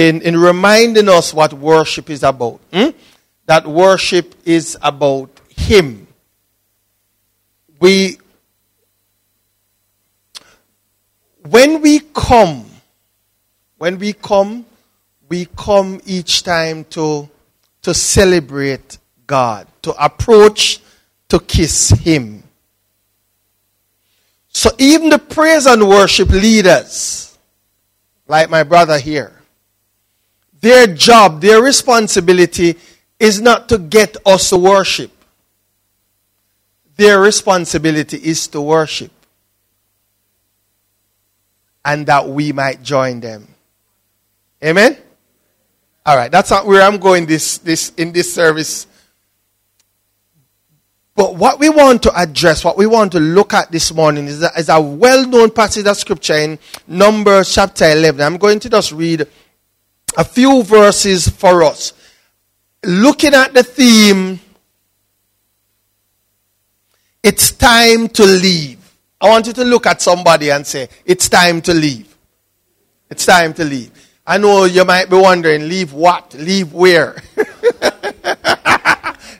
in, in reminding us what worship is about. Hmm? That worship is about Him. We, when we come, when we come, we come each time to, to celebrate God, to approach, to kiss Him. So even the praise and worship leaders, like my brother here, their job, their responsibility is not to get us to worship. Their responsibility is to worship. And that we might join them. Amen? All right, that's not where I'm going this, this, in this service. But what we want to address, what we want to look at this morning is a, is a well known passage of scripture in Numbers chapter 11. I'm going to just read a few verses for us. Looking at the theme, it's time to leave. I want you to look at somebody and say, It's time to leave. It's time to leave. I know you might be wondering, leave what? Leave where?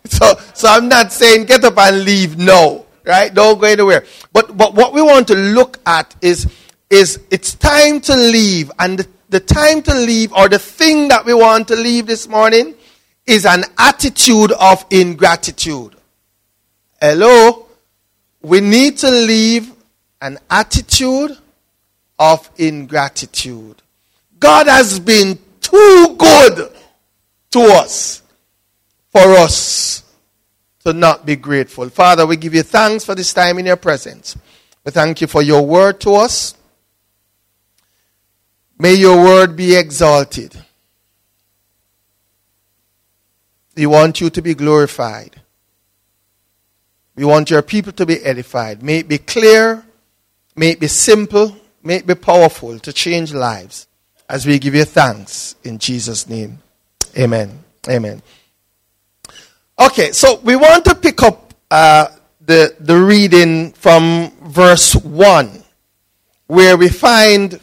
so, so I'm not saying get up and leave. No, right? Don't go anywhere. But, but what we want to look at is, is it's time to leave. And the, the time to leave or the thing that we want to leave this morning is an attitude of ingratitude. Hello? We need to leave an attitude of ingratitude. God has been too good to us for us to not be grateful. Father, we give you thanks for this time in your presence. We thank you for your word to us. May your word be exalted. We want you to be glorified. We want your people to be edified. May it be clear, may it be simple, may it be powerful to change lives as we give you thanks in Jesus' name. Amen. Amen. Okay, so we want to pick up uh, the, the reading from verse 1, where we find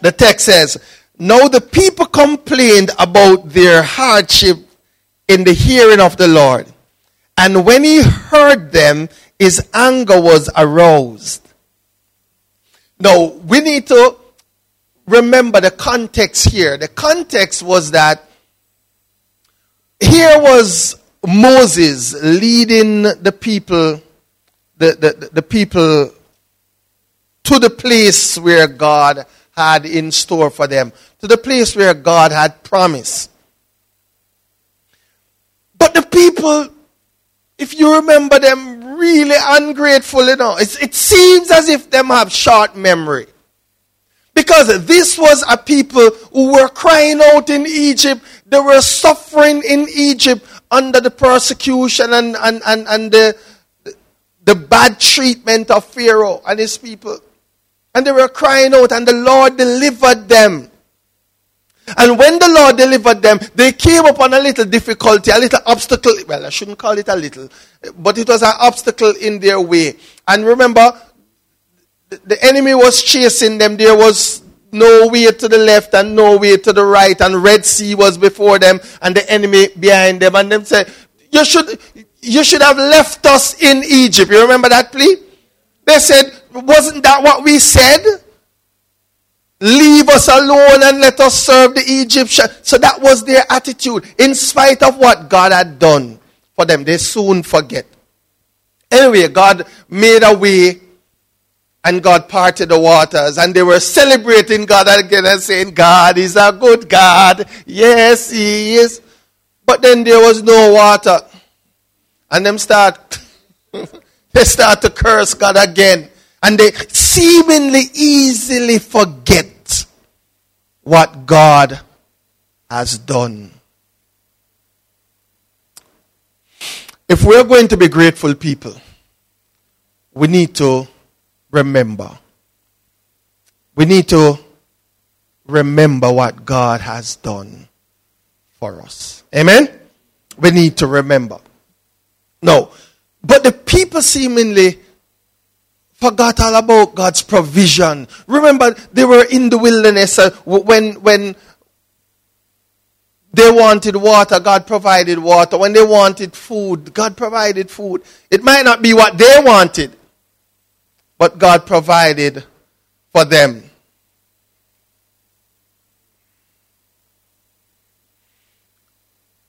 the text says, Now the people complained about their hardship in the hearing of the Lord. And when he heard them, his anger was aroused. Now, we need to remember the context here. The context was that here was Moses leading the people, the, the, the people to the place where God had in store for them, to the place where God had promised. But the people, if you remember them, really ungrateful, you know, it, it seems as if them have short memory. Because this was a people who were crying out in Egypt. They were suffering in Egypt under the persecution and, and, and, and the, the bad treatment of Pharaoh and his people. And they were crying out, and the Lord delivered them. And when the Lord delivered them, they came upon a little difficulty, a little obstacle. Well, I shouldn't call it a little, but it was an obstacle in their way. And remember, the enemy was chasing them. There was no way to the left and no way to the right, and Red Sea was before them, and the enemy behind them. And them said, "You should, you should have left us in Egypt." You remember that plea? They said, "Wasn't that what we said?" Leave us alone and let us serve the Egyptian. So that was their attitude. In spite of what God had done for them, they soon forget. Anyway, God made a way and God parted the waters and they were celebrating God again and saying, God is a good God. Yes, He is. But then there was no water. And them start, they start to curse God again. And they seemingly easily forget what God has done. If we're going to be grateful people, we need to remember. We need to remember what God has done for us. Amen? We need to remember. No. But the people seemingly forgot all about God's provision. Remember, they were in the wilderness uh, when, when, they wanted water, God provided water. When they wanted food, God provided food. It might not be what they wanted, but God provided for them.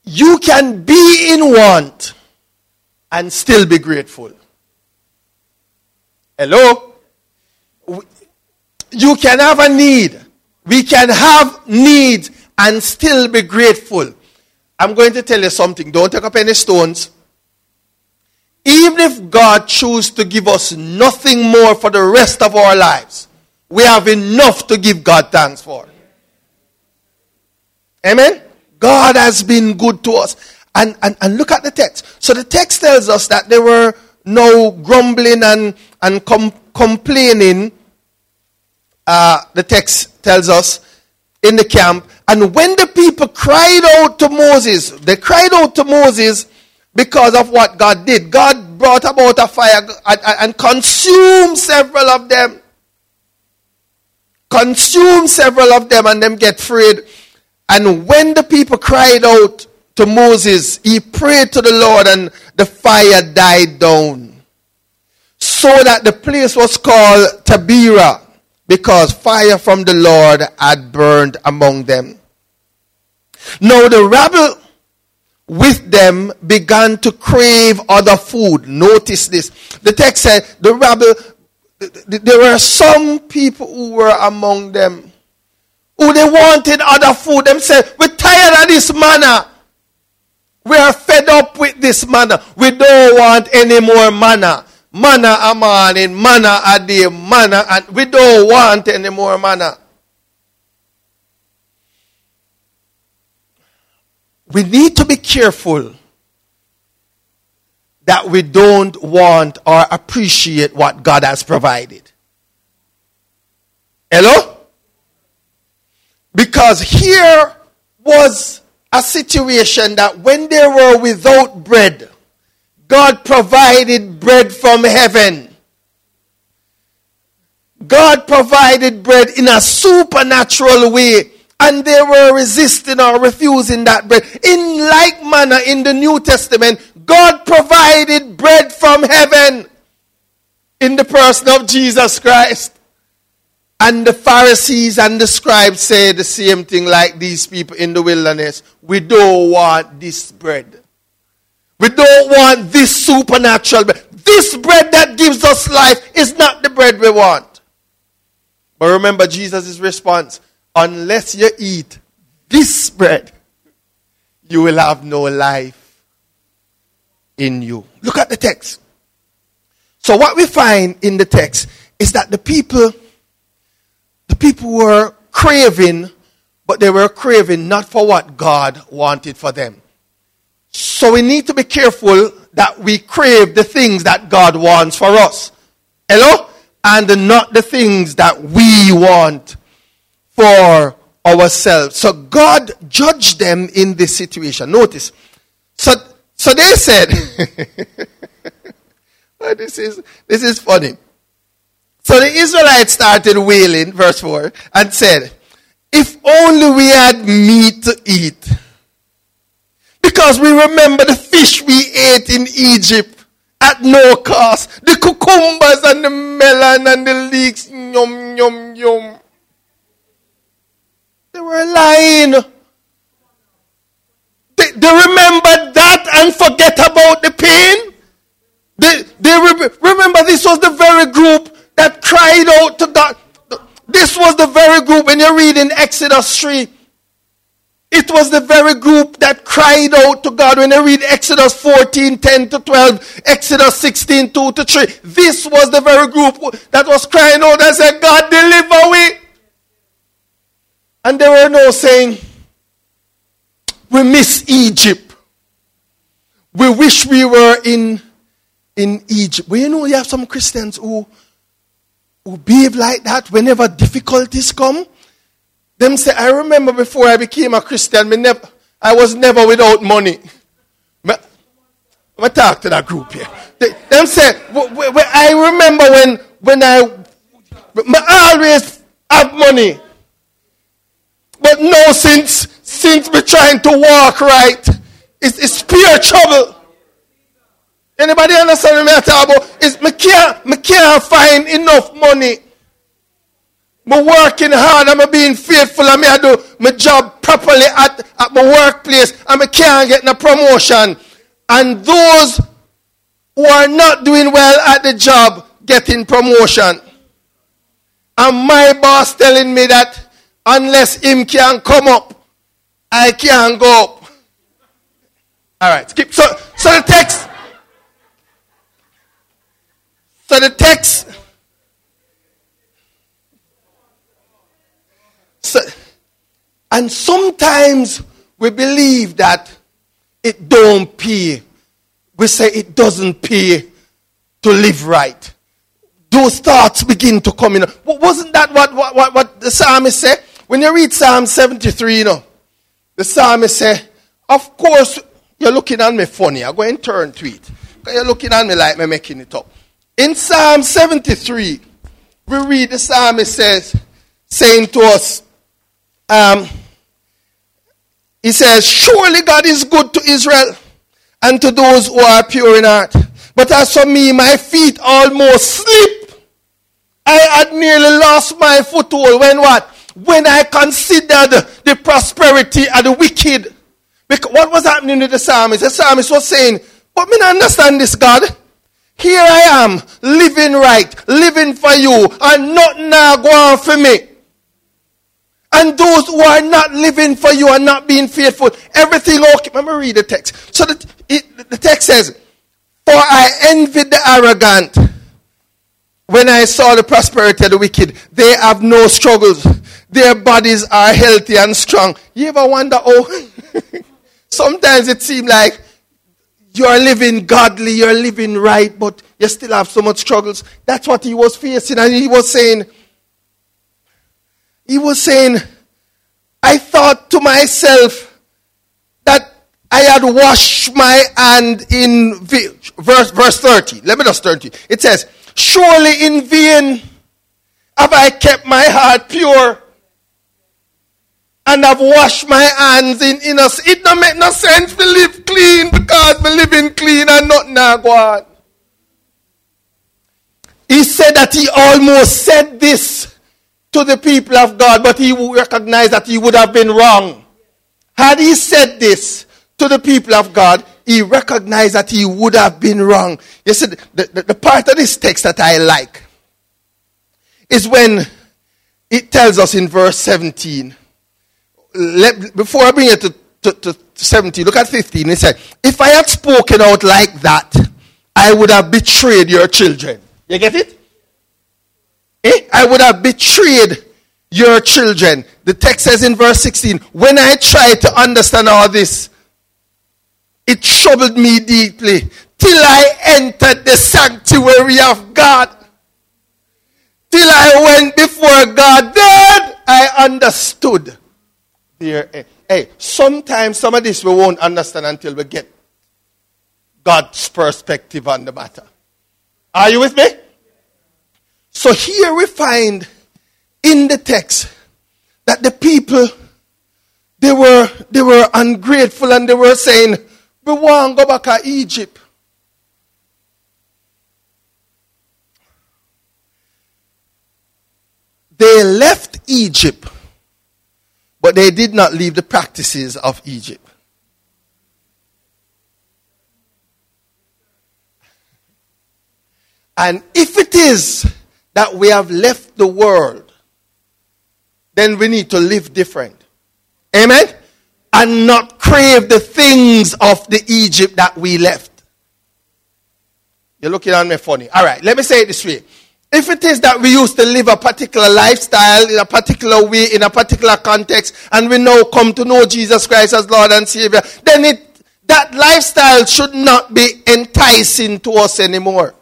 You can be in want and still be grateful. Hello? You can have a need. We can have needs and still be grateful. I'm going to tell you something. Don't take up any stones. Even if God chooses to give us nothing more for the rest of our lives, we have enough to give God thanks for. Amen? God has been good to us. And, and, and look at the text. So the text tells us that there were no grumbling and, and com- complaining. Uh, the text tells us in the camp. And when the people cried out to Moses, they cried out to Moses because of what God did. God brought about a fire and, and consumed several of them. Consumed several of them and them get freed. And when the people cried out to Moses, he prayed to the Lord and the fire died down. So that the place was called Taberah because fire from the Lord had burned among them. Now the rabble with them began to crave other food. Notice this. The text said the rabble, there were some people who were among them who they wanted other food. Them said, we're tired of this manna. We are fed up with this manna. We don't want any more manna. Manna a morning, manna a day, manna, and we don't want any more manna. We need to be careful that we don't want or appreciate what God has provided. Hello? Because here was a situation that when they were without bread, God provided bread from heaven. God provided bread in a supernatural way. And they were resisting or refusing that bread. In like manner, in the New Testament, God provided bread from heaven in the person of Jesus Christ. And the Pharisees and the scribes say the same thing like these people in the wilderness. We don't want this bread. We don't want this supernatural bread. This bread that gives us life is not the bread we want. But remember Jesus' response unless you eat this bread, you will have no life in you. Look at the text. So, what we find in the text is that the people, the people were craving, but they were craving not for what God wanted for them. So we need to be careful that we crave the things that God wants for us. Hello? And not the things that we want for ourselves. So God judged them in this situation. Notice. So, so they said, this is, this is funny. So the Israelites started wailing, verse 4, and said, if only we had meat to eat because we remember the fish we ate in Egypt at no cost. The cucumbers and the melon and the leeks. Yum, yum, yum. They were lying. They, they remember that and forget about the pain. They, they re- remember this was the very group that cried out to God. This was the very group when you read in Exodus 3 it was the very group that cried out to God when they read Exodus 14, 10 to 12, Exodus 16, 2 to 3. This was the very group that was crying out and said, God, deliver me. And they were no saying, we miss Egypt. We wish we were in, in Egypt. But you know, you have some Christians who, who behave like that whenever difficulties come. Them say, I remember before I became a Christian, me never, I was never without money. i'm talk to that group here. They, them say, I remember when, when I, I always have money. But no, since, since me trying to walk right, it's, it's pure trouble. Anybody understand me I talk about? It's, me, can't, me can't find enough money. Me working hard, I'm being faithful, me I do my job properly at, at my workplace, and me can't get no promotion. And those who are not doing well at the job getting promotion. And my boss telling me that unless him can come up, I can't go up. All right, skip. So, so the text. So the text. So, and sometimes we believe that it don't pay. We say it doesn't pay to live right. Those thoughts begin to come in. Wasn't that what, what, what, what the psalmist said? When you read Psalm 73, you know, the psalmist said, Of course, you're looking at me funny. I'm going to turn to it. You're looking at me like me making it up. In Psalm 73, we read the psalmist says, saying to us, um, he says, Surely God is good to Israel and to those who are pure in heart. But as for me, my feet almost slip. I had nearly lost my foothold when what? When I considered the prosperity of the wicked. Because what was happening to the psalmist? The psalmist was saying, But me not understand this, God. Here I am, living right, living for you, and nothing now go on for me. And those who are not living for you are not being faithful. Everything oh, okay. Let me read the text. So the, it, the text says, For I envied the arrogant when I saw the prosperity of the wicked. They have no struggles. Their bodies are healthy and strong. You ever wonder, oh, sometimes it seems like you're living godly, you're living right, but you still have so much struggles. That's what he was facing. And he was saying, he was saying, I thought to myself that I had washed my hand in verse, verse 30. Let me just turn to it. It says, Surely in vain have I kept my heart pure and I've washed my hands in innocence. It don't make no sense to live clean because we living clean and not now go. He said that he almost said this to the people of God, but he recognized that he would have been wrong. Had he said this to the people of God, he recognized that he would have been wrong. You see, the, the, the part of this text that I like is when it tells us in verse 17. Let, before I bring it to, to, to 17, look at 15. It said, If I had spoken out like that, I would have betrayed your children. You get it? Eh? I would have betrayed your children. The text says in verse 16, when I tried to understand all this, it troubled me deeply till I entered the sanctuary of God. Till I went before God, then I understood. Dear, eh, hey, sometimes some of this we won't understand until we get God's perspective on the matter. Are you with me? So here we find in the text that the people they were they were ungrateful and they were saying, We want to go back to Egypt. They left Egypt, but they did not leave the practices of Egypt. And if it is that we have left the world, then we need to live different. Amen? And not crave the things of the Egypt that we left. You're looking at me funny. All right, let me say it this way. If it is that we used to live a particular lifestyle in a particular way, in a particular context, and we now come to know Jesus Christ as Lord and Savior, then it, that lifestyle should not be enticing to us anymore.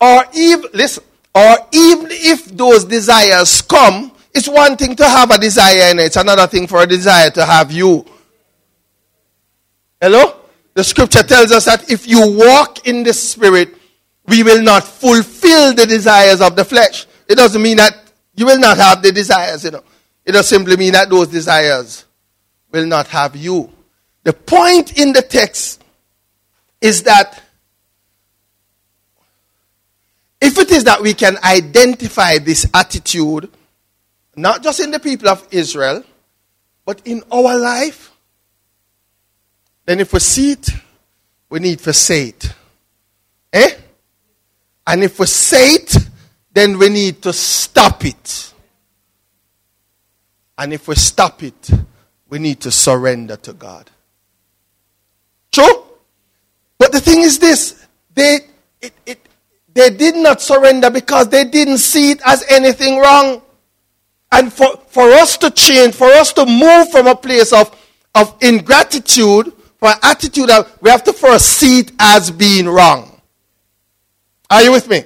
Or even, listen, or even if those desires come, it's one thing to have a desire and it's another thing for a desire to have you. Hello? The scripture tells us that if you walk in the spirit, we will not fulfill the desires of the flesh. It doesn't mean that you will not have the desires, you know. It does simply mean that those desires will not have you. The point in the text is that if it is that we can identify this attitude, not just in the people of Israel, but in our life, then if we see it, we need to say it. Eh? And if we say it, then we need to stop it. And if we stop it, we need to surrender to God. True? But the thing is this they, it, it, they did not surrender because they didn't see it as anything wrong. And for, for us to change, for us to move from a place of, of ingratitude, for an attitude that we have to first see it as being wrong. Are you with me?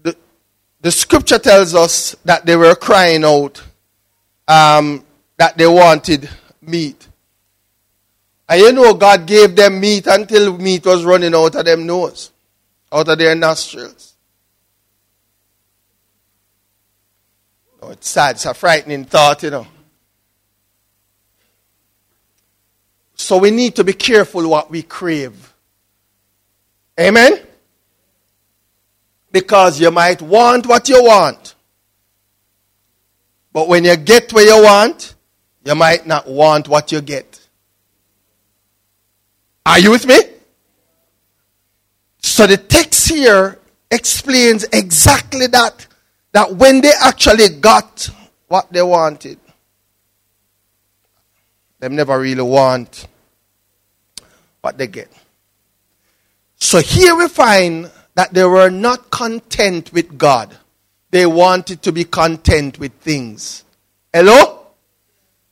The, the scripture tells us that they were crying out um, that they wanted meat. And you know, God gave them meat until meat was running out of them nose, out of their nostrils. Oh, it's sad. It's a frightening thought, you know. So we need to be careful what we crave. Amen? Because you might want what you want. But when you get what you want, you might not want what you get. Are you with me? So the text here explains exactly that. That when they actually got what they wanted, they never really want what they get. So here we find that they were not content with God. They wanted to be content with things. Hello?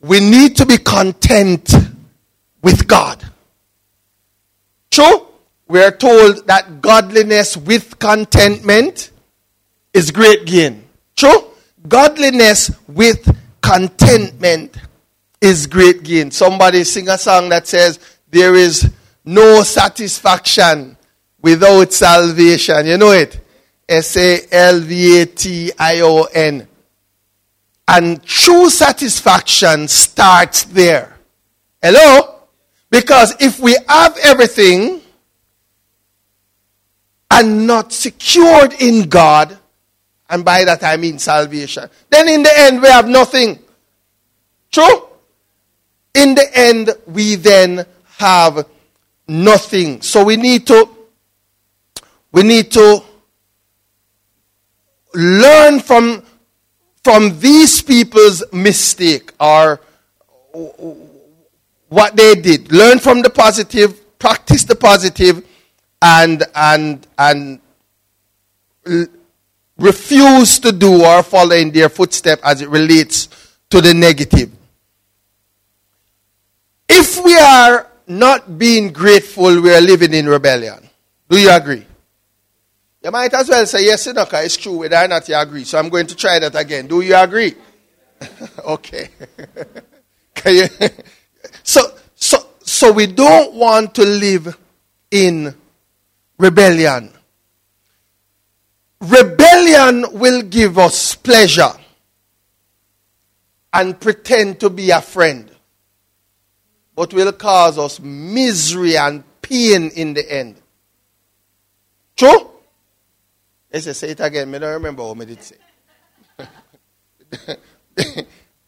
We need to be content with God. True? We are told that godliness with contentment is great gain. True? Godliness with contentment is great gain. Somebody sing a song that says, There is no satisfaction without salvation. You know it? S A L V A T I O N. And true satisfaction starts there. Hello? Because if we have everything and not secured in God, and by that I mean salvation, then in the end we have nothing. True? In the end, we then have nothing. So we need to we need to learn from from these people's mistake or what they did. Learn from the positive, practice the positive, and and and refuse to do or follow in their footstep as it relates to the negative. If we are not being grateful, we are living in rebellion. Do you agree? You might as well say yes, Enoka, it's true whether or not you agree. So I'm going to try that again. Do you agree? okay. you, so, so, so we don't want to live in rebellion. Rebellion will give us pleasure and pretend to be a friend, but will cause us misery and pain in the end. True? Let's say it again. I don't remember what I did say.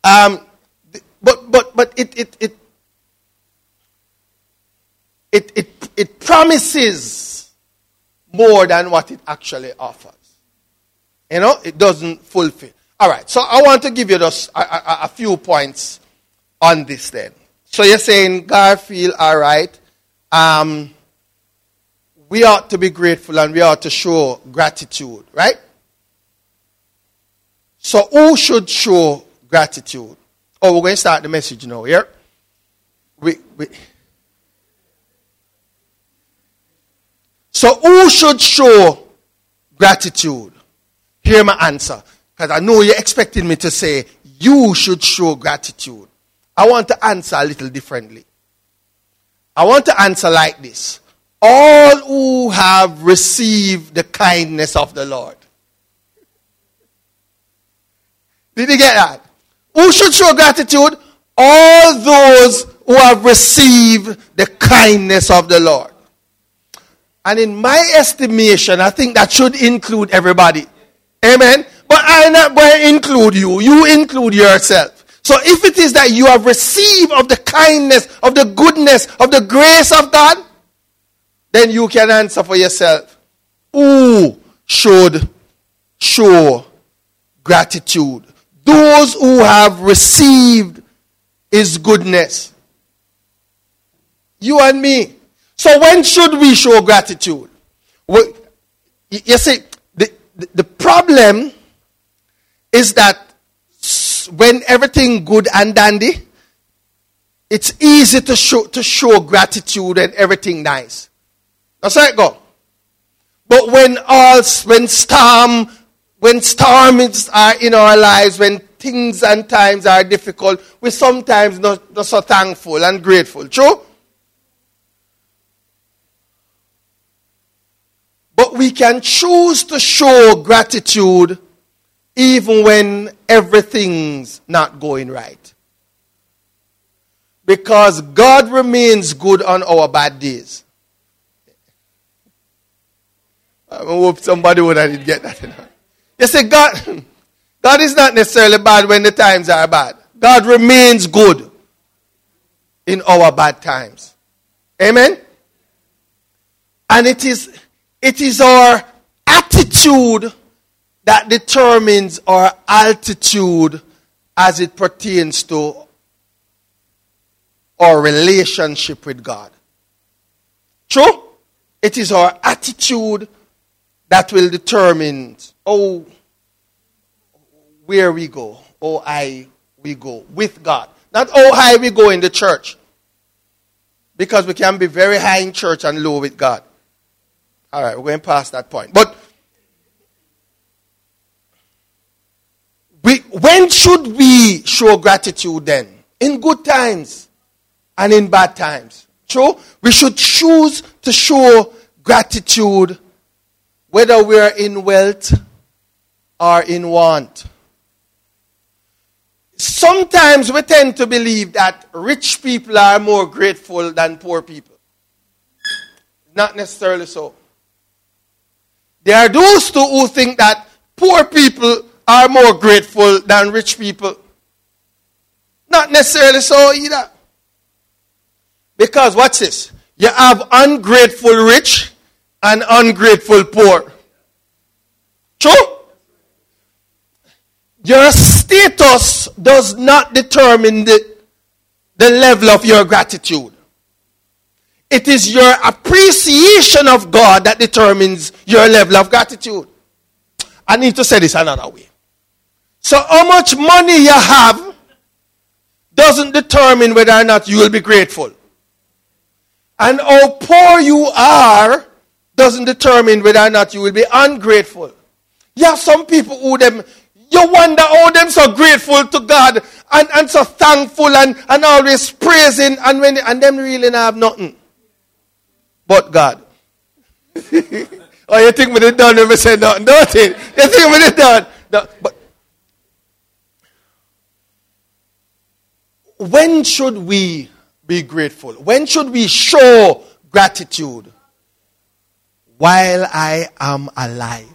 um, but but but it it it it it, it promises more than what it actually offers. You know, it doesn't fulfill. All right, so I want to give you just a, a, a few points on this then. So you're saying God feel all right. Um, we ought to be grateful and we ought to show gratitude, right? So who should show gratitude? Oh, we're going to start the message now, here. We, we. So who should show gratitude? Hear my answer. Because I know you're expecting me to say, you should show gratitude. I want to answer a little differently. I want to answer like this. All who have received the kindness of the Lord. Did you get that? Who should show gratitude? All those who have received the kindness of the Lord. And in my estimation, I think that should include everybody. Amen. But I'm not going to include you. You include yourself. So if it is that you have received of the kindness, of the goodness, of the grace of God, then you can answer for yourself. Who should show gratitude? Those who have received His goodness. You and me. So when should we show gratitude? Well, you see, the, the, problem is that when everything good and dandy, it's easy to show, to show gratitude and everything nice. That's how it go. But when all, when storm, when storms are in our lives, when things and times are difficult, we sometimes not, not so thankful and grateful. True? But we can choose to show gratitude even when everything's not going right. Because God remains good on our bad days. I hope somebody would have get that. You say God, God is not necessarily bad when the times are bad. God remains good in our bad times. Amen? And it is it is our attitude that determines our altitude as it pertains to our relationship with God. True? It is our attitude that will determine oh where we go, oh high we go with God. Not oh high we go in the church. Because we can be very high in church and low with God. All right, we're going past that point. But we, when should we show gratitude then? In good times and in bad times. True? We should choose to show gratitude whether we're in wealth or in want. Sometimes we tend to believe that rich people are more grateful than poor people. Not necessarily so. There are those who think that poor people are more grateful than rich people. Not necessarily so either. Because watch this. You have ungrateful rich and ungrateful poor. True? Your status does not determine the, the level of your gratitude. It is your appreciation of God that determines your level of gratitude. I need to say this another way. So, how much money you have doesn't determine whether or not you will be grateful. And how poor you are doesn't determine whether or not you will be ungrateful. You have some people who them you wonder how them so grateful to God and, and so thankful and, and always praising and when and them really have nothing but God. oh, you think we did done when we say nothing, don't you? You think we did done? No, but when should we be grateful? When should we show gratitude? While I am alive.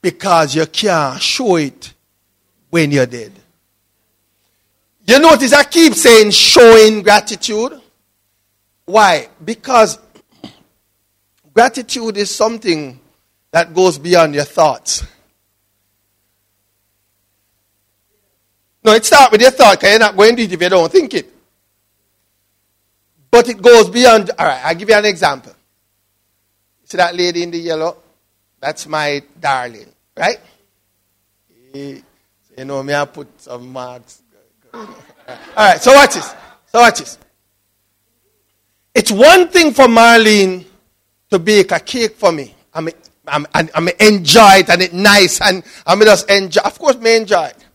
Because you can't show it when you're dead. You notice I keep saying showing gratitude. Why? Because gratitude is something that goes beyond your thoughts. No, it starts with your thought because you're not going to it if you don't think it. But it goes beyond. All right, I'll give you an example. That lady in the yellow? That's my darling, right? You know, me, I put some marks. All right, so watch this. So watch this. It's one thing for Marlene to bake a cake for me. I mean, I'm, I'm, I'm enjoy it and it's nice and I mean just enjoy. Of course, me enjoy it.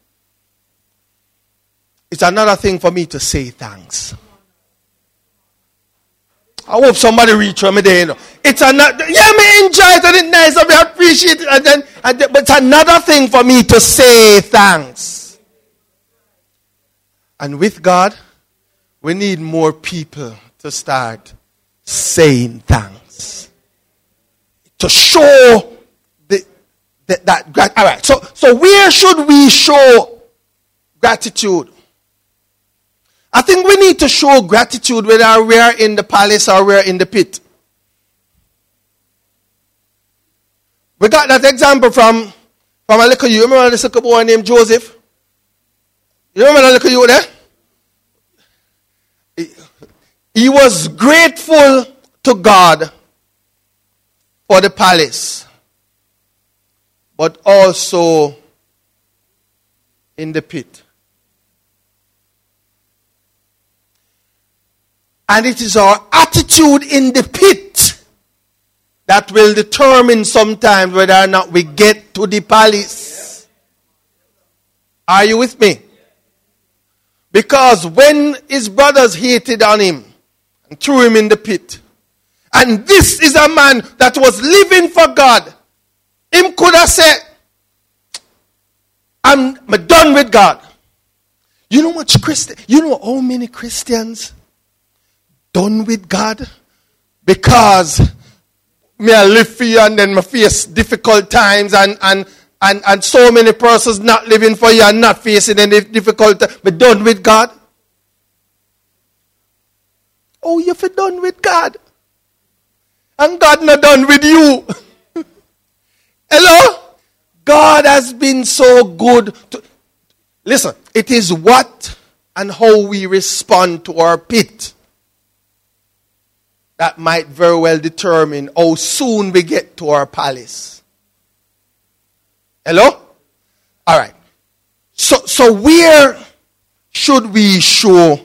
It's another thing for me to say thanks. I hope somebody reach me there. You know. It's another, yeah, me enjoy it and it's nice me appreciate it. And then, and then, but it's another thing for me to say thanks. And with God, we need more people to start saying thanks. To show the, the, that, all right, so, so where should we show gratitude? I think we need to show gratitude whether we're in the palace or we're in the pit. We got that example from, from a little you. Remember this little boy named Joseph? You remember that little you there? He, he was grateful to God for the palace, but also in the pit. And it is our attitude in the pit that will determine sometimes whether or not we get to the palace. Are you with me? Because when his brothers hated on him and threw him in the pit, and this is a man that was living for God, him could have said, I'm, done with God. You know much Christian, you know how many Christians done with God because me I live for and then me face difficult times and, and, and, and so many persons not living for you and not facing any difficult but done with God. Oh, you're done with God. And God not done with you. Hello? God has been so good to listen, it is what and how we respond to our pit that might very well determine how soon we get to our palace. Hello? All right. So, so where should we show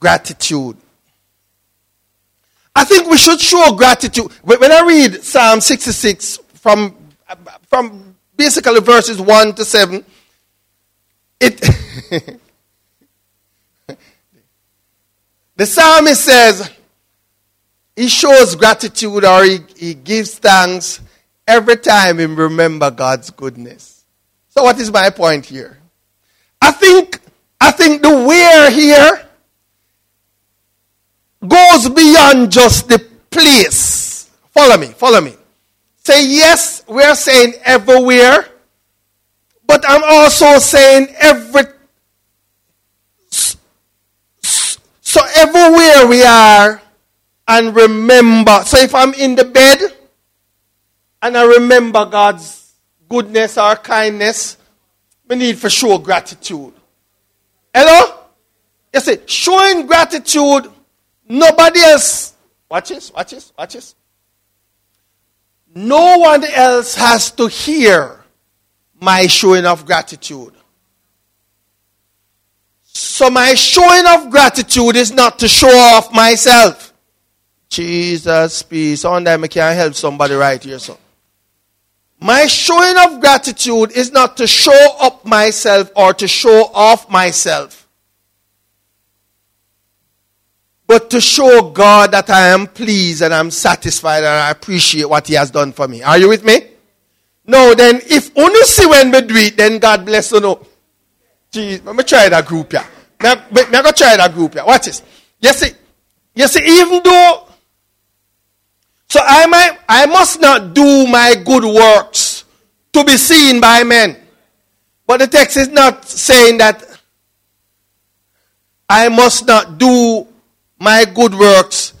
gratitude? I think we should show gratitude. When I read Psalm 66 from, from basically verses 1 to 7, it the psalmist says, he shows gratitude or he, he gives thanks every time he remember God's goodness. So what is my point here? I think I think the where here goes beyond just the place. Follow me, follow me. Say yes, we're saying everywhere, but I'm also saying every so everywhere we are and remember. So if I'm in the bed and I remember God's goodness or kindness, we need for sure gratitude. Hello? You see, showing gratitude, nobody else. Watch this, watch this, watch this. No one else has to hear my showing of gratitude. So my showing of gratitude is not to show off myself. Jesus, peace. On that, I can help somebody right here, so. My showing of gratitude is not to show up myself or to show off myself, but to show God that I am pleased and I'm satisfied and I appreciate what He has done for me. Are you with me? No, then if only see when we do it, then God bless you. No. Jeez, let me try that group here. Yeah. Me, me, me go try that group here. Watch this. You see, you see, even though so I might, I must not do my good works to be seen by men. But the text is not saying that I must not do my good works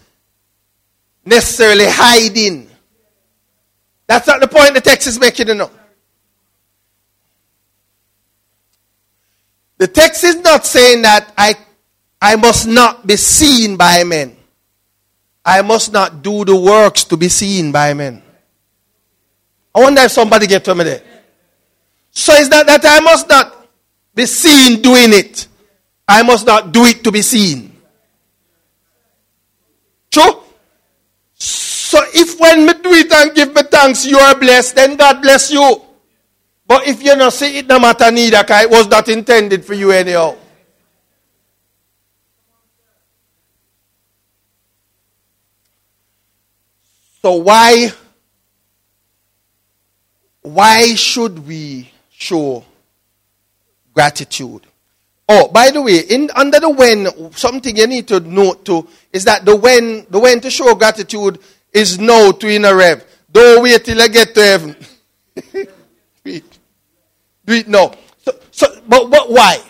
necessarily hiding. That's not the point the text is making, you know. The text is not saying that I, I must not be seen by men. I must not do the works to be seen by men. I wonder if somebody get to me there. So it's not that I must not be seen doing it. I must not do it to be seen. True? So if when me do it and give me thanks, you are blessed, then God bless you. But if you not see it, no matter neither, it was not intended for you anyhow. So why why should we show gratitude? Oh, by the way, in under the when, something you need to note too is that the when, the when to show gratitude is no to in a rev. Don't wait till I get to heaven. do it. Do it now. So, so, but, but why?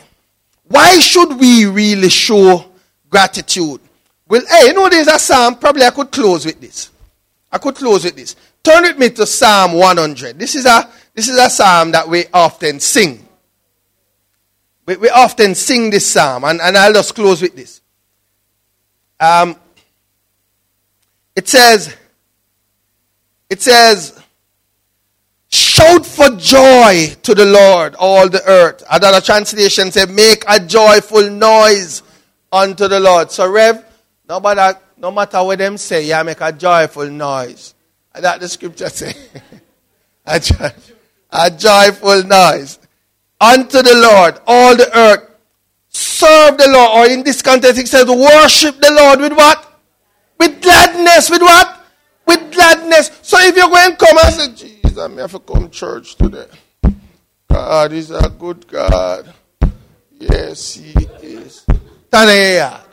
Why should we really show gratitude? Well, hey, you know there's a psalm. Probably I could close with this. I could close with this. Turn with me to Psalm 100. This is a this is a psalm that we often sing. We, we often sing this psalm, and, and I'll just close with this. Um, it says, it says, shout for joy to the Lord, all the earth. Another translation says, make a joyful noise unto the Lord. So, Rev, no matter, no matter what them say, yeah, make a joyful noise. That the scripture say. a, joy, a joyful noise unto the Lord, all the earth. Serve the Lord. Or in this context, it says, worship the Lord with what? With gladness. With what? With gladness. So if you're going to come and say, Jesus, I have to come church today. God is a good God. Yes, He is. Tanaya.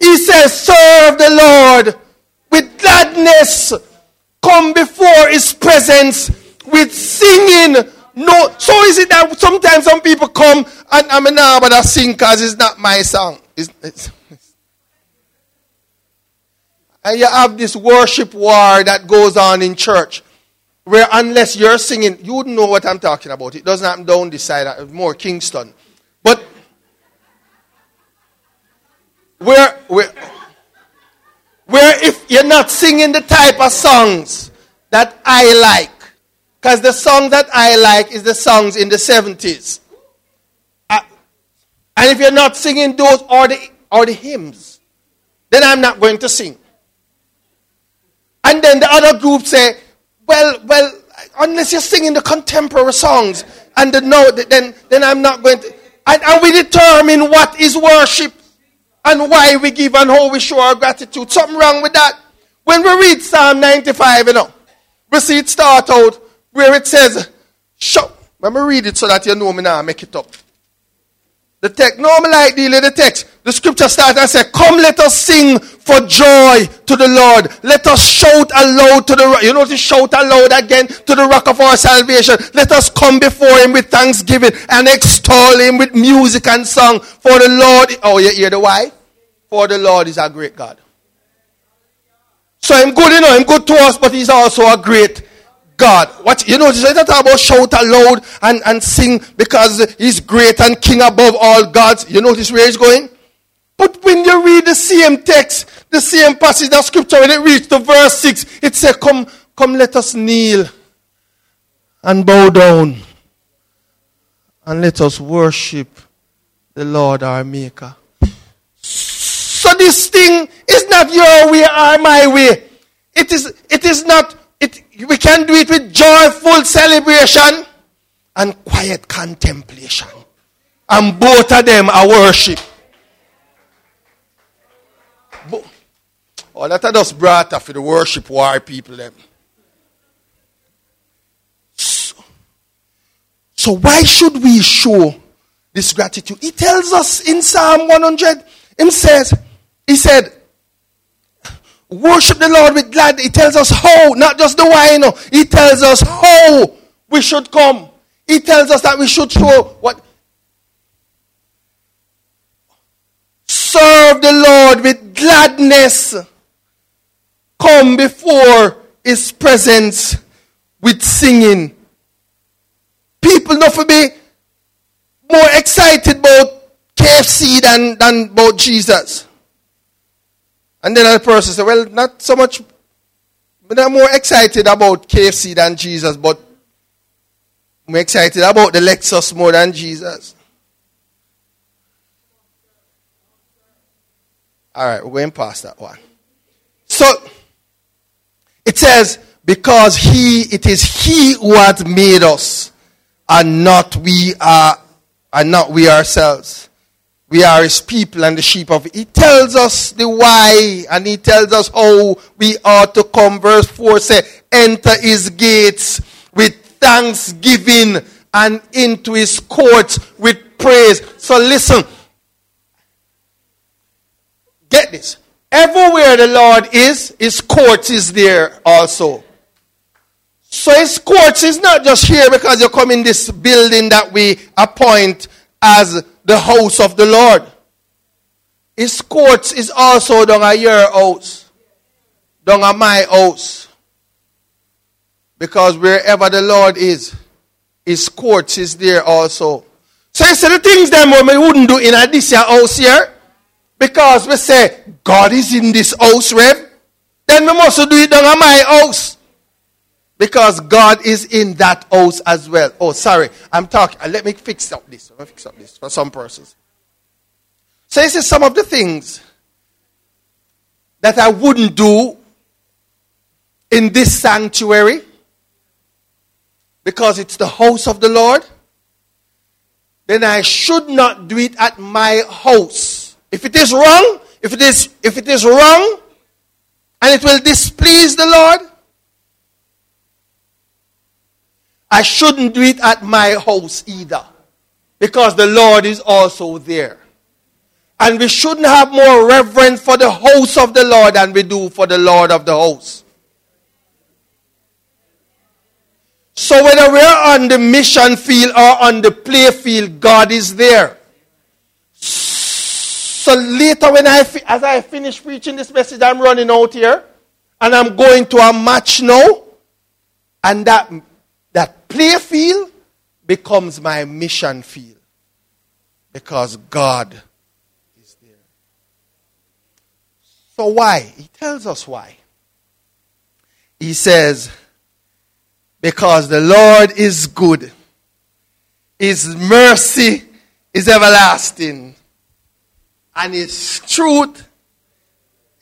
He says, serve the Lord with gladness. Come before His presence with singing. No, so is it that sometimes some people come and I mean, nah, but I sing because it's not my song. It's, it's, it's. And you have this worship war that goes on in church where unless you're singing, you wouldn't know what I'm talking about. It doesn't happen down this side, uh, more Kingston. But where, where, where if you're not singing the type of songs that I like, because the song that I like is the songs in the 70s. Uh, and if you're not singing those or the, or the hymns, then I'm not going to sing. And then the other group say, well, well, unless you're singing the contemporary songs and the no, then, then I'm not going to. And, and we determine what is worship and why we give and how we show our gratitude. Something wrong with that. When we read Psalm 95, you know, we see it start out where it says, shout. Let me read it so that you know me now, make it up. The text, normally I deal with the text. The scripture starts and says, Come, let us sing for joy to the Lord. Let us shout aloud to the You know to shout aloud again to the rock of our salvation. Let us come before him with thanksgiving and extol him with music and song. For the Lord, oh, you hear the why? For the Lord is a great God. So I'm good, you know, I'm good to us, but he's also a great God. What you know, it's not about shout aloud and, and sing because he's great and king above all gods. You notice where he's going? But when you read the same text, the same passage of scripture, when it reaches to verse 6, it says, Come, come, let us kneel and bow down and let us worship the Lord our Maker. So this thing is not your way or my way. It is, it is not it, we can do it with joyful celebration and quiet contemplation. And both of them are worship. oh, that I just brought for the worship war people them. So, so why should we show this gratitude? He tells us in Psalm 100, he says, he said, Worship the Lord with glad. He tells us how, not just the why. No. He tells us how we should come. He tells us that we should show what. Serve the Lord with gladness. Come before His presence with singing. People not for be more excited about KFC than, than about Jesus. And then the person said, Well, not so much, but I'm more excited about KFC than Jesus, but I'm excited about the Lexus more than Jesus. All right, we're going past that one. So it says, because he, it is he who has made us, and not we are, and not we ourselves. We are his people and the sheep of it. He tells us the why and he tells us how we ought to come. Verse 4 say, enter his gates with thanksgiving and into his courts with praise. So listen. Get this. Everywhere the Lord is, his courts is there also. So his courts is not just here because you come in this building that we appoint as the house of the Lord. His courts is also down at your house, down at my house. Because wherever the Lord is, his courts is there also. So you see the things them we wouldn't do in this house here. Because we say, God is in this house, Rev. Then we must do it down at my house. Because God is in that house as well. Oh, sorry. I'm talking. Uh, let me fix up this. Let me fix up this for some persons. So this is some of the things that I wouldn't do in this sanctuary because it's the house of the Lord. Then I should not do it at my house. If it is wrong, if it is if it is wrong and it will displease the Lord, I shouldn't do it at my house either. Because the Lord is also there. And we shouldn't have more reverence for the house of the Lord than we do for the Lord of the house. So whether we're on the mission field or on the play field, God is there. So later, when I as I finish preaching this message, I'm running out here, and I'm going to a match now, and that play field becomes my mission field because God is there. So why? He tells us why. He says, because the Lord is good. His mercy is everlasting and his truth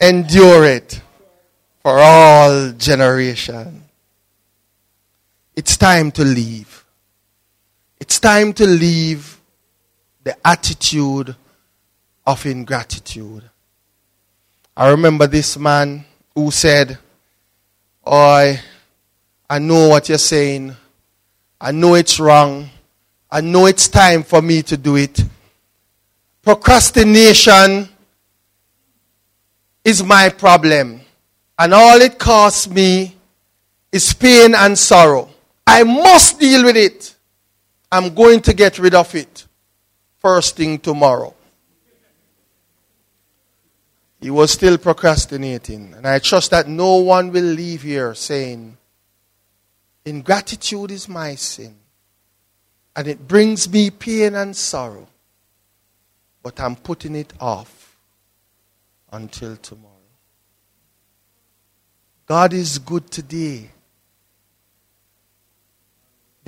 endureth for all generation. It's time to leave. It's time to leave the attitude of ingratitude. I remember this man who said, I, I know what you're saying. I know it's wrong. I know it's time for me to do it. Procrastination is my problem. And all it costs me is pain and sorrow. I must deal with it. I'm going to get rid of it first thing tomorrow. He was still procrastinating. And I trust that no one will leave here saying, Ingratitude is my sin. And it brings me pain and sorrow but I'm putting it off until tomorrow. God is good today.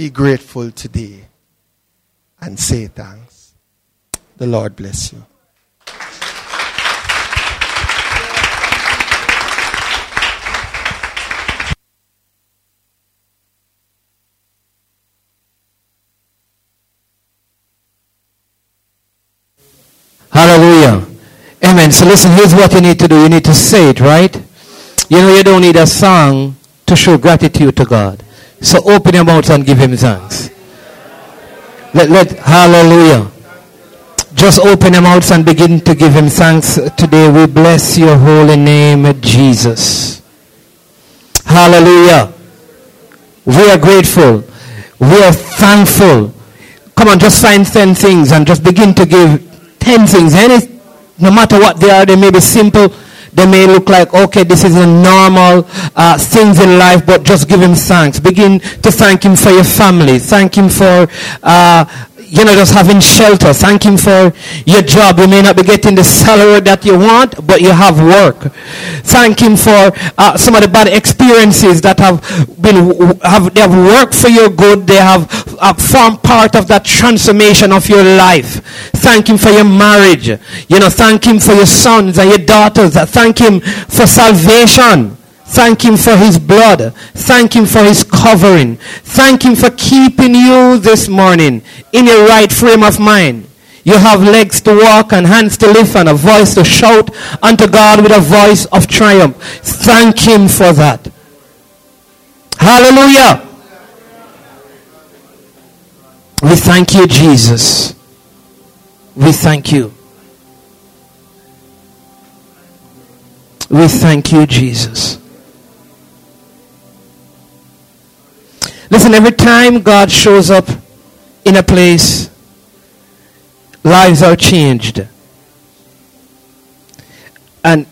Be grateful today and say thanks. The Lord bless you. Hallelujah. Amen. So listen, here's what you need to do. You need to say it, right? You know, you don't need a song to show gratitude to God. So open your mouth and give him thanks. Let, let, hallelujah. Just open your mouth and begin to give him thanks today. We bless your holy name, Jesus. Hallelujah. We are grateful. We are thankful. Come on, just find 10 things and just begin to give 10 things. Any, no matter what they are, they may be simple. They may look like, okay, this is a normal uh, things in life, but just give him thanks. Begin to thank him for your family. Thank him for uh, you know, just having shelter. Thank Him for your job. You may not be getting the salary that you want, but you have work. Thank Him for uh, some of the bad experiences that have been, have, they have worked for your good. They have uh, formed part of that transformation of your life. Thank Him for your marriage. You know, thank Him for your sons and your daughters. Thank Him for salvation. Thank Him for His blood. Thank Him for His covering. Thank Him for keeping you this morning in a right frame of mind. You have legs to walk and hands to lift and a voice to shout unto God with a voice of triumph. Thank Him for that. Hallelujah. We thank you, Jesus. We thank you. We thank you, Jesus. Listen, every time God shows up in a place, lives are changed. And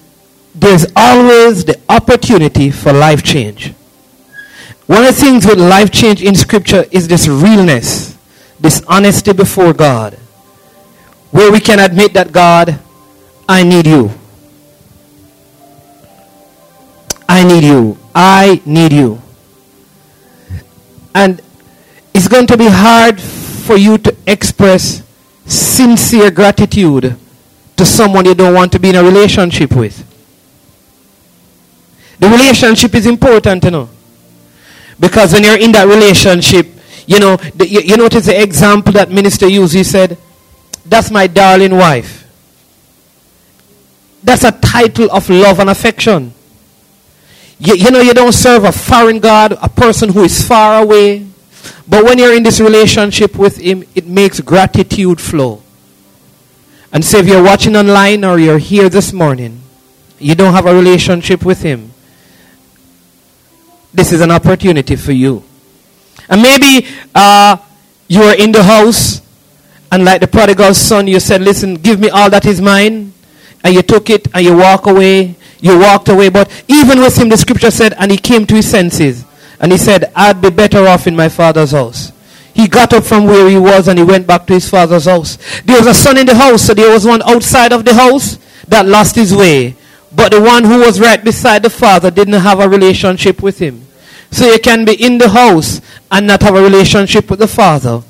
there's always the opportunity for life change. One of the things with life change in Scripture is this realness, this honesty before God, where we can admit that God, I need you. I need you. I need you. And it's going to be hard for you to express sincere gratitude to someone you don't want to be in a relationship with. The relationship is important, you know. Because when you're in that relationship, you know, the, you, you notice the example that minister used. He said, That's my darling wife. That's a title of love and affection. You, you know, you don't serve a foreign God, a person who is far away. But when you're in this relationship with Him, it makes gratitude flow. And so if you're watching online or you're here this morning, you don't have a relationship with Him, this is an opportunity for you. And maybe uh, you are in the house, and like the prodigal son, you said, Listen, give me all that is mine. And you took it and you walk away. You walked away. But even with him, the scripture said, and he came to his senses. And he said, I'd be better off in my father's house. He got up from where he was and he went back to his father's house. There was a son in the house, so there was one outside of the house that lost his way. But the one who was right beside the father didn't have a relationship with him. So you can be in the house and not have a relationship with the father.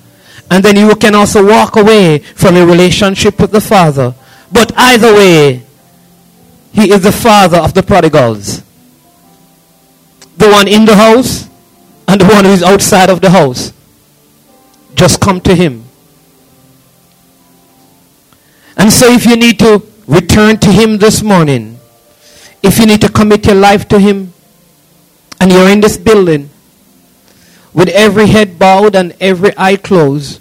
And then you can also walk away from a relationship with the father. But either way, he is the father of the prodigals. The one in the house and the one who is outside of the house. Just come to him. And so if you need to return to him this morning, if you need to commit your life to him, and you're in this building with every head bowed and every eye closed,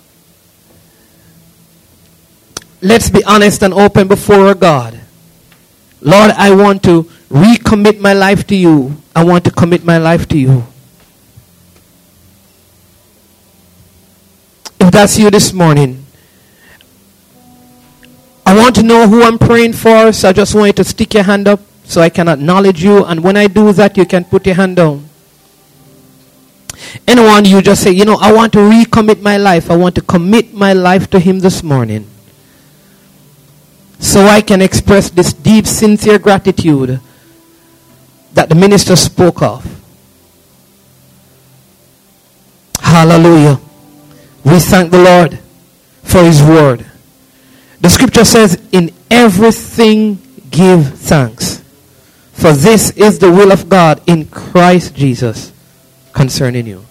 let's be honest and open before God. Lord, I want to recommit my life to you. I want to commit my life to you. If that's you this morning, I want to know who I'm praying for, so I just want you to stick your hand up so I can acknowledge you. And when I do that, you can put your hand down. Anyone, you just say, you know, I want to recommit my life. I want to commit my life to Him this morning. So I can express this deep, sincere gratitude that the minister spoke of. Hallelujah. We thank the Lord for His word. The scripture says, in everything give thanks. For this is the will of God in Christ Jesus concerning you.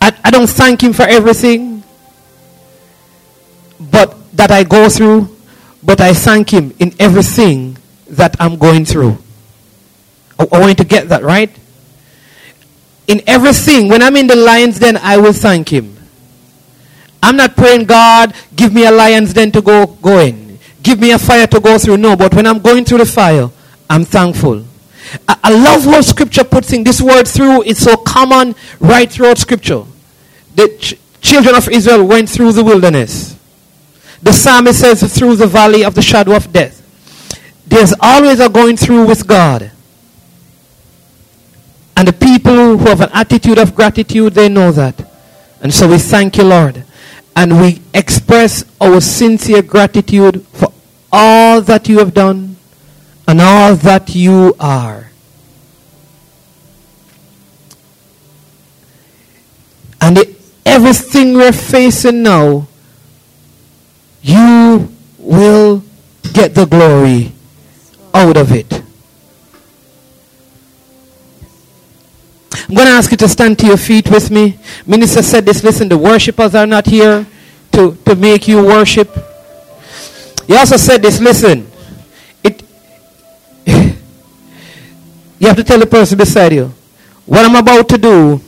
I, I don't thank Him for everything that I go through, but I thank Him in everything that I'm going through. I, I want to get that right. In everything, when I'm in the lion's den, I will thank Him. I'm not praying, God, give me a lion's den to go, go in give me a fire to go through. No, but when I'm going through the fire, I'm thankful. I, I love what scripture puts in this word through. It's so common right throughout scripture. The ch- children of Israel went through the wilderness. The psalmist says through the valley of the shadow of death. There's always a going through with God. And the people who have an attitude of gratitude, they know that. And so we thank you, Lord. And we express our sincere gratitude for all that you have done and all that you are. And everything we're facing now, you will get the glory out of it. I'm going to ask you to stand to your feet with me. Minister said this listen, the worshippers are not here to, to make you worship. He also said this listen, it, you have to tell the person beside you, what I'm about to do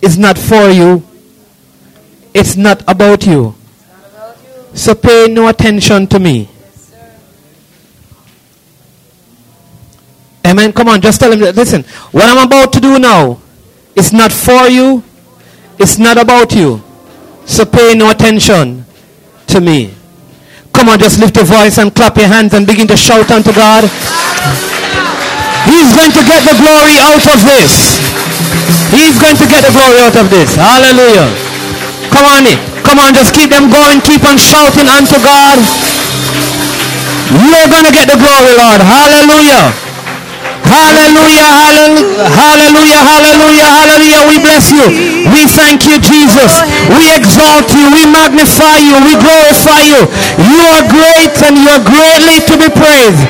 is not for you. It's not about you. So pay no attention to me. Amen. Come on, just tell him that. Listen, what I'm about to do now is not for you. It's not about you. So pay no attention to me. Come on, just lift your voice and clap your hands and begin to shout unto God. He's going to get the glory out of this. He's going to get the glory out of this. Hallelujah. Come on. Come on, just keep them going. Keep on shouting unto God. You're going to get the glory, Lord. Hallelujah. Hallelujah, hallelujah, hallelujah, hallelujah, hallelujah. We bless you. We thank you, Jesus. We exalt you. We magnify you. We glorify you. You are great and you are greatly to be praised.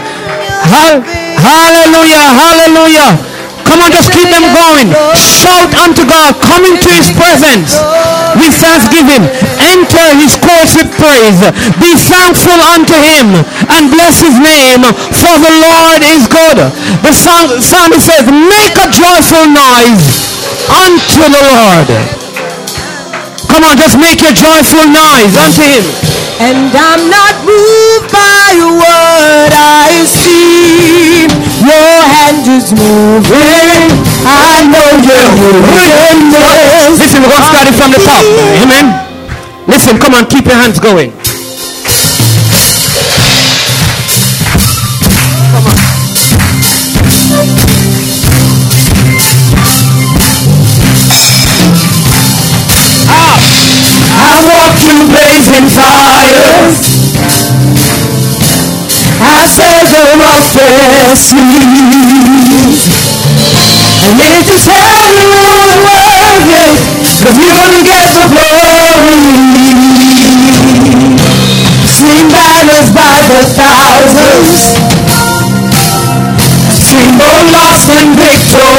Hallelujah, hallelujah. Come on, just keep them going. Shout unto God. Come into his presence with thanksgiving. Enter his courts with praise. Be thankful unto him and bless his name, for the Lord is good. The psalmist says, make a joyful noise unto the Lord. Come on, just make your joyful noise unto him. And I'm not moved by what I see. Your hand is moving. I know you're moving. Listen, we're going to start it from the top. Amen. Listen, come on, keep your hands going. I walk through blazing fires. I roughest seas. And if you tell me what worth it, cause you're gonna get the glory. Seen battles by the thousands. Sing both loss and victories.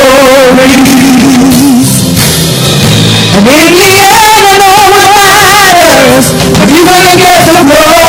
And in the end, I know what matters, but you're gonna get the glory.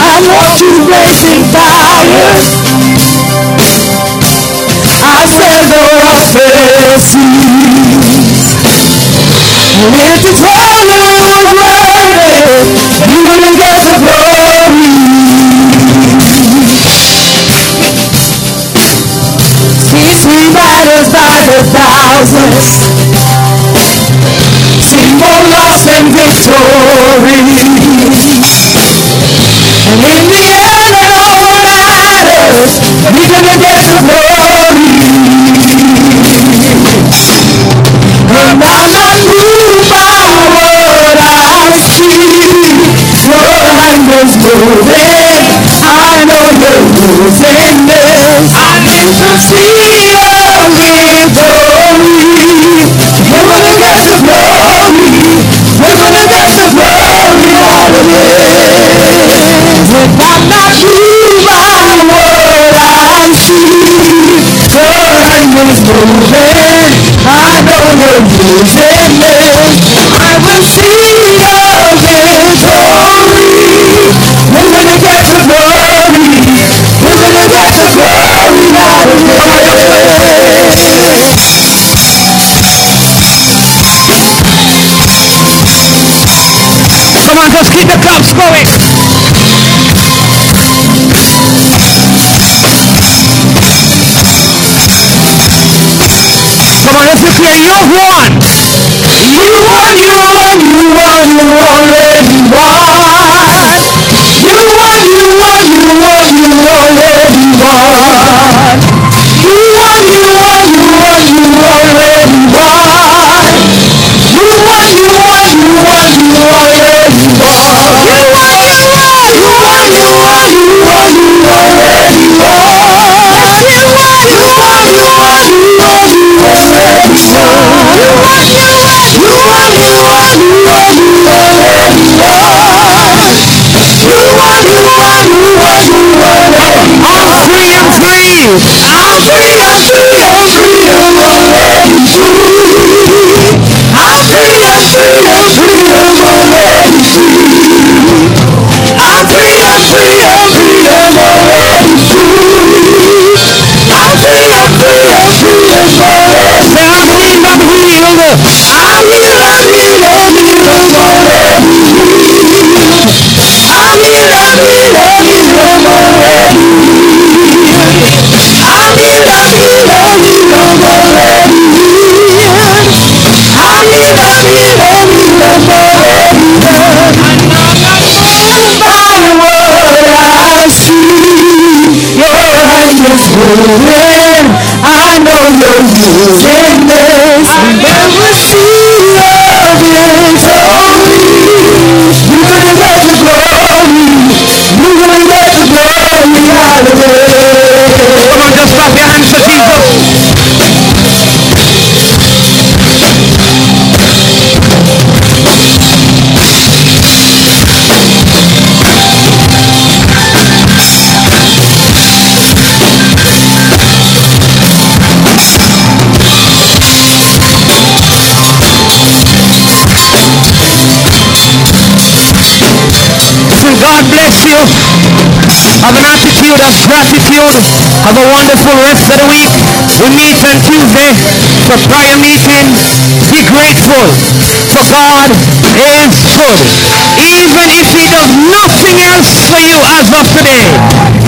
I want you racing fires. I said the seas. If you tell me what's worth it, you're gonna get the glory. See three battles by the thousands. See more loss than victory. And in the end, it all matters. Gonna get the glory. And I'm not moved by what I see. Your hand is moving. I know you're moving this. I need to see won. You won, you won, you won, you already I'm free, I'm free, I'm free, I'm free. I'm free, I'm free, I'm free, I'm free. I'm free, I'm free, I'm free, I'm free. I'm free, I'm free, I'm free, I'm free. Is of gratitude. Have a wonderful rest of the week. We meet on Tuesday for prayer meeting. Be grateful for God is good. Even if he does nothing else for you as of today,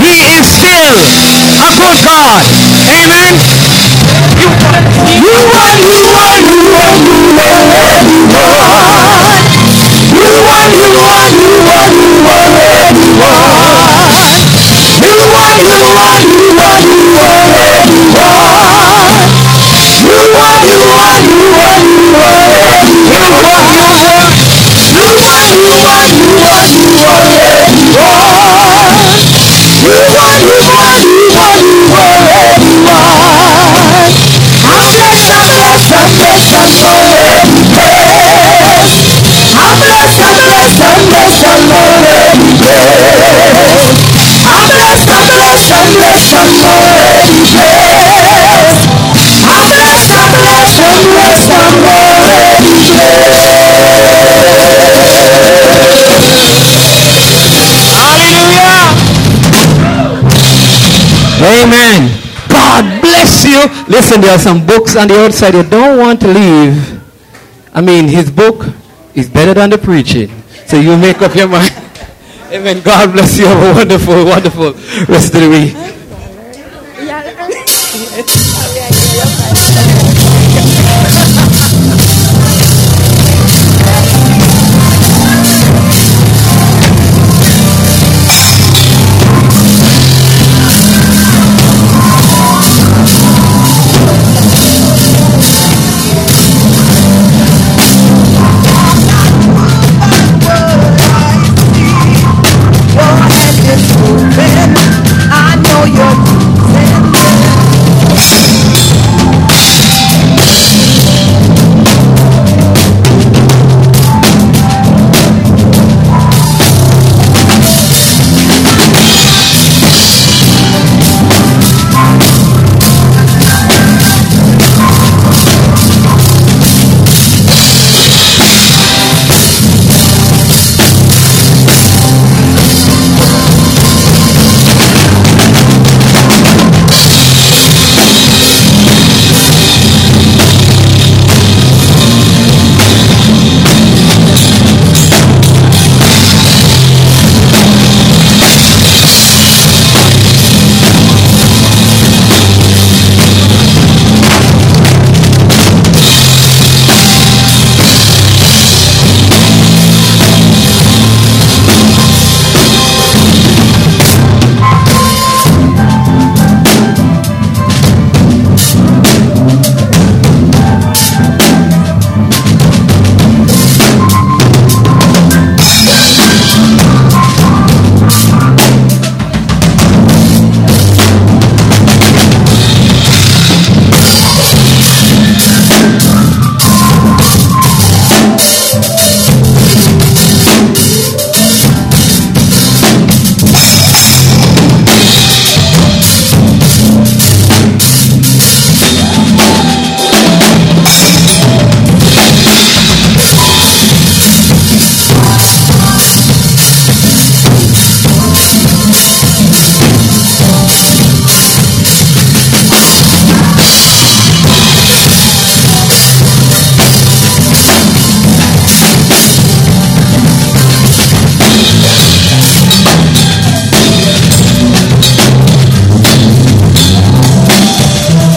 he is still a good God. Amen. You are, you are, you are, you are, you are, you are. You are, you are, you are, you are, you are. You are, you are, you are, you are, you are. Amen. God bless you. Listen, there are some books on the outside you don't want to leave. I mean, his book is better than the preaching. So you make up your mind. Amen. God bless you. Have a wonderful, wonderful rest of the week.